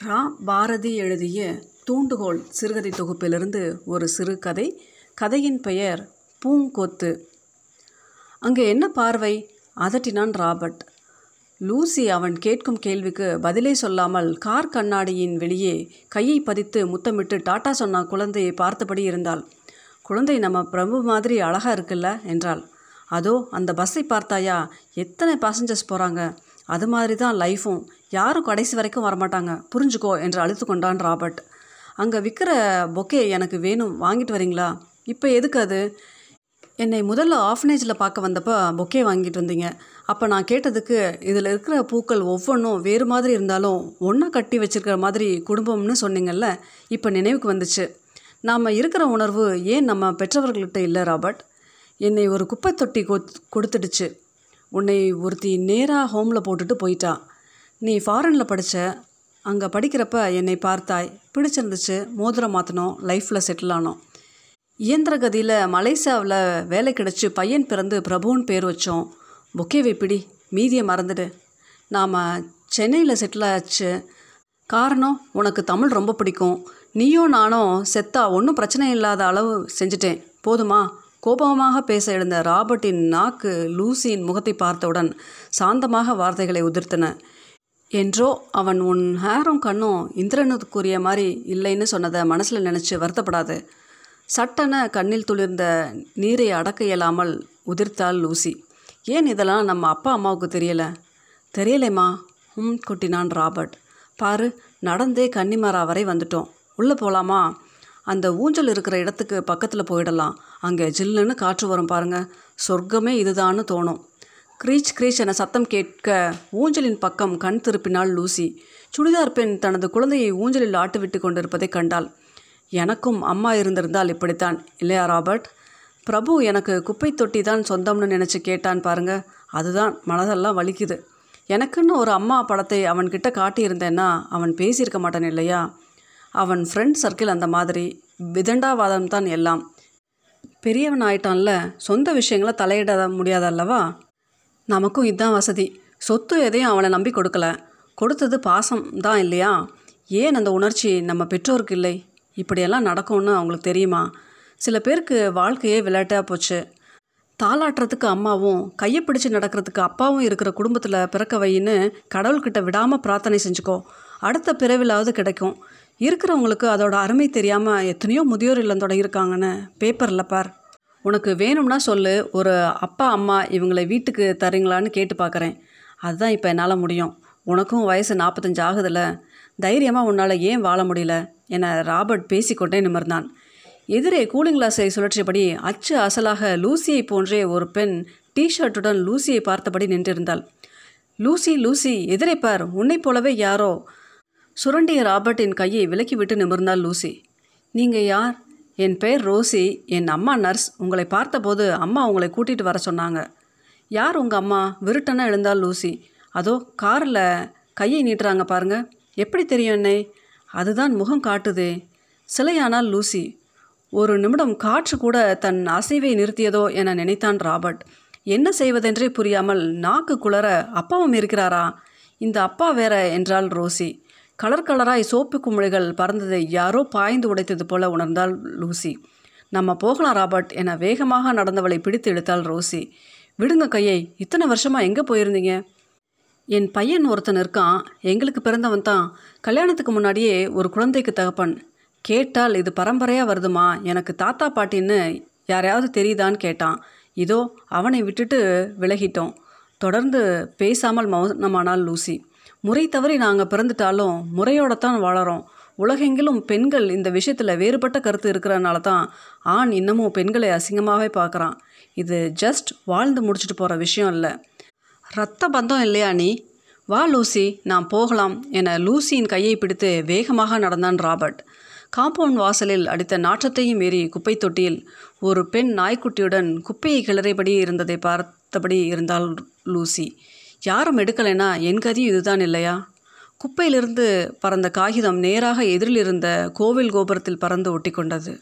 ரா பாரதி எழுதிய தூண்டுகோல் சிறுகதை தொகுப்பிலிருந்து ஒரு சிறுகதை கதையின் பெயர் பூங்கொத்து. அங்கே என்ன பார்வை? அதட்டினான் ராபர்ட். லூசி அவன் கேட்கும் கேள்விக்கு பதிலே சொல்லாமல் கார் கண்ணாடியின் வெளியே கையை பதித்து முத்தமிட்டு டாட்டா சொன்ன குழந்தையை பார்த்தபடி இருந்தாள் குழந்தை நம்ம பிரபு மாதிரி அழகாக இருக்குல்ல? என்றாள். அதோ அந்த பஸ்ஸை பார்த்தாயா? எத்தனை பேசஞ்சர்ஸ் போகிறாங்க அது மாதிரி தான் லைஃபும் யாரும் கடைசி வரைக்கும் வரமாட்டாங்க. புரிஞ்சுக்கோ என்று அழுத்து கொண்டான் ராபர்ட். அங்கே விற்கிற பொக்கே எனக்கு வேணும் வாங்கிட்டு வரீங்களா? இப்போ எதுக்கு அது? என்னை முதல்ல ஆஃபனேஜில் பார்க்க வந்தப்போ பொக்கே வாங்கிட்டு வந்தீங்க. அப்போ நான் கேட்டதுக்கு இதில் இருக்கிற பூக்கள் ஒவ்வொன்றும் வேறு மாதிரி இருந்தாலும் ஒன்றா கட்டி வச்சுருக்கிற மாதிரி குடும்பம்னு சொன்னீங்கல்ல இப்போ நினைவுக்கு வந்துச்சு. நாம் இருக்கிற உணர்வு ஏன் நம்ம பெற்றவர்கள்கிட்ட இல்லை ராபர்ட்? என்னை ஒரு குப்பை தொட்டி கொத் கொடுத்துடுச்சு. உன்னை ஒருத்தி நேராக ஹோமில் போட்டுட்டு போயிட்டா. நீ ஃபாரினில் படித்த அங்கே படிக்கிறப்ப என்னை பார்த்தாய். பிடிச்சிருந்துச்சு மோதிரம் மாற்றினோம் லைஃப்பில் செட்டில் ஆனோம். இயந்திர கதியில் மலேசியாவில் வேலை கிடச்சி பையன் பிறந்து பிரபுன்னு பேர் வச்சோம். பொக்கேவை பிடி மீதியை மறந்துடு. நாம் சென்னையில் செட்டில் ஆச்சு. காரணம் உனக்கு தமிழ் ரொம்ப பிடிக்கும். நீயும் நானும் செத்தா ஒன்றும் பிரச்சனை இல்லாத அளவு செஞ்சுட்டேன். போதுமா? கோபமாக பேச எழுந்த ராபர்ட்டின் நாக்கு லூசியின் முகத்தை பார்த்தவுடன் சாந்தமாக வார்த்தைகளை உதிர்த்தன. என்றோ அவன் உன் ஹேரும் கண்ணும் இந்திரனுக்குரிய மாதிரி இல்லைன்னு சொன்னதை மனசில் நினச்சி வருத்தப்படாது. சட்டென கண்ணில் துளிர்ந்த நீரை அடக்க இயலாமல் உதிர்த்தாள் லூசி. ஏன் இதெல்லாம் நம்ம அப்பா அம்மாவுக்கு தெரியலை? தெரியலைம்மா ஹும் கொட்டினான் ராபர்ட். பாரு நடந்தே கன்னிமரா வரை வந்துட்டோம். உள்ளே போகலாமா அந்த ஊஞ்சல் இருக்கிற இடத்துக்கு பக்கத்தில் போயிடலாம். அங்கே ஜில்லுன்னு காற்று வரும் பாருங்க. சொர்க்கமே இதுதான்னு தோணும். க்ரீச் க்ரீச் என சத்தம் கேட்க ஊஞ்சலின் பக்கம் கண் திருப்பினாள் லூசி. சுடிதார் பெண் தனது குழந்தையை ஊஞ்சலில் ஆட்டுவிட்டு கொண்டிருப்பதை கண்டாள். எனக்கும் அம்மா இருந்திருந்தால் இப்படித்தான் இல்லையா ராபர்ட்? பிரபு எனக்கு குப்பை தொட்டி தான் சொந்தம்னு நினச்சி கேட்டான் பாருங்க. அதுதான் மனதெல்லாம் வலிக்குது. எனக்குன்னு ஒரு அம்மா படத்தை அவன்கிட்ட காட்டியிருந்தேன்னா அவன் பேசியிருக்க மாட்டான் இல்லையா? அவன் ஃப்ரெண்ட் சர்க்கிள் அந்த மாதிரி. விதண்டாவாதம் தான் எல்லாம். பெரியவன் ஆயிட்டான்ல சொந்த விஷயங்களை தலையிட முடியாதல்லவா? நமக்கும் இதுதான் வசதி. சொத்து எதையும் அவனை நம்பி கொடுக்கல. கொடுத்தது பாசம் தான் இல்லையா? ஏன் அந்த உணர்ச்சி நம்ம பெற்றோருக்கு இல்லை? இப்படியெல்லாம் நடக்கும்னு அவங்களுக்கு தெரியுமா? சில பேருக்கு வாழ்க்கையே விளையாட்டாக போச்சு. தாளாட்டுறதுக்கு அம்மாவும் கையை பிடிச்சி நடக்கிறதுக்கு அப்பாவும் இருக்கிற குடும்பத்தில் பிறக்க வைன்னு கடவுள்கிட்ட விடாமல் பிரார்த்தனை செஞ்சுக்கோ. அடுத்த பிறவிலாவது கிடைக்கும். இருக்கிறவங்களுக்கு அதோட அருமை தெரியாமல் எத்தனையோ முதியோர் இல்லம் தொடங்கியிருக்காங்கன்னு பேப்பரில் பார். உனக்கு வேணும்னா சொல்லு ஒரு அப்பா அம்மா இவங்களை வீட்டுக்கு தரீங்களான்னு கேட்டு பார்க்குறேன் அதுதான் இப்போ என்னால் முடியும். உனக்கும் வயசு நாற்பத்தஞ்சு ஆகுதில்ல தைரியமாக உன்னால் ஏன் வாழ முடியல? என ராபர்ட் பேசிக்கொண்டே நிமிர்ந்தான். எதிரே கூலிங் கிளாஸை சுழற்றியபடி அச்சு அசலாக லூசியை போன்றே ஒரு பெண் டிஷர்ட்டுடன் லூசியை பார்த்தபடி நின்றிருந்தாள். லூசி லூசி எதிரே பார். உன்னை போலவே யாரோ? சுரண்டிய ராபர்ட்டின் கையை விலக்கிவிட்டு நிமிர்ந்தாள் லூசி. நீங்கள் யார்? என் பெயர் ரோசி என் அம்மா நர்ஸ். உங்களை பார்த்தபோது அம்மா உங்களை கூட்டிகிட்டு வர சொன்னாங்க. யார் உங்கள் அம்மா? விருட்டனா எழுந்தால் லூசி. அதோ காரில் கையை நீட்டுறாங்க பாருங்க. எப்படி தெரியும் என்னை? அதுதான் முகம் காட்டுதே. சிலையானால் லூசி. ஒரு நிமிடம் காற்று கூட தன் அசைவை நிறுத்தியதோ என நினைத்தான் ராபர்ட். என்ன செய்வதென்றே புரியாமல் நாக்கு குளற அப்பாவும் இருக்கிறாரா? இந்த அப்பா வேற என்றாள் ரோசி. கலர் கலராய் சோப்பு குமிழிகள் பறந்ததை யாரோ பாய்ந்து உடைத்தது போல உணர்ந்தாள் லூசி. நம்ம போகலாம் ராபர்ட் என வேகமாக நடந்தவளை பிடித்து இழுத்தாள் ரோசி. விடுங்க கையை. இத்தனை வருஷமாக எங்கே போயிருந்தீங்க? என் பையன் ஒருத்தன் இருக்கான். எங்களுக்கு பிறந்தவன் தான். கல்யாணத்துக்கு முன்னாடியே ஒரு குழந்தைக்கு தகப்பன். கேட்டால் இது பரம்பரையாக வருதுமா? எனக்கு தாத்தா பாட்டின்னு யாரையாவது தெரியுதான்னு கேட்டான். இதோ அவனை விட்டுட்டு விலகிட்டோம். தொடர்ந்து பேசாமல் மௌனமானாள் லூசி. முறை தவறி நாங்கள் பிறந்துட்டாலும் முறையோட தான் வளரோம் உலகெங்கிலும் பெண்கள் இந்த விஷயத்தில் வேறுபட்ட கருத்து இருக்கிறனால தான் ஆண் இன்னமும் பெண்களை அசிங்கமாகவே பார்க்குறான் இது ஜஸ்ட் வாழ்ந்து முடிச்சுட்டு போகிற விஷயம் இல்லை. ரத்த பந்தம் இல்லையா நீ? வா லூசி நான் போகலாம் என லூசியின் கையை பிடித்து வேகமாக நடந்தான் ராபர்ட். காம்பவுண்ட் வாசலில் அடித்த நாற்றத்தையும் மீறி குப்பை தொட்டியில் ஒரு பெண் நாய்க்குட்டியுடன் குப்பையை கிளறியபடி இருந்ததை பார்த்தபடி இருந்தாள் லூசி. யாரும் எடுக்கலைன்னா என் கதியும் இதுதான் இல்லையா? குப்பையிலிருந்து பறந்த காகிதம் நேராக எதிரில் இருந்த கோவில் கோபுரத்தில் பறந்து ஒட்டி கொண்டது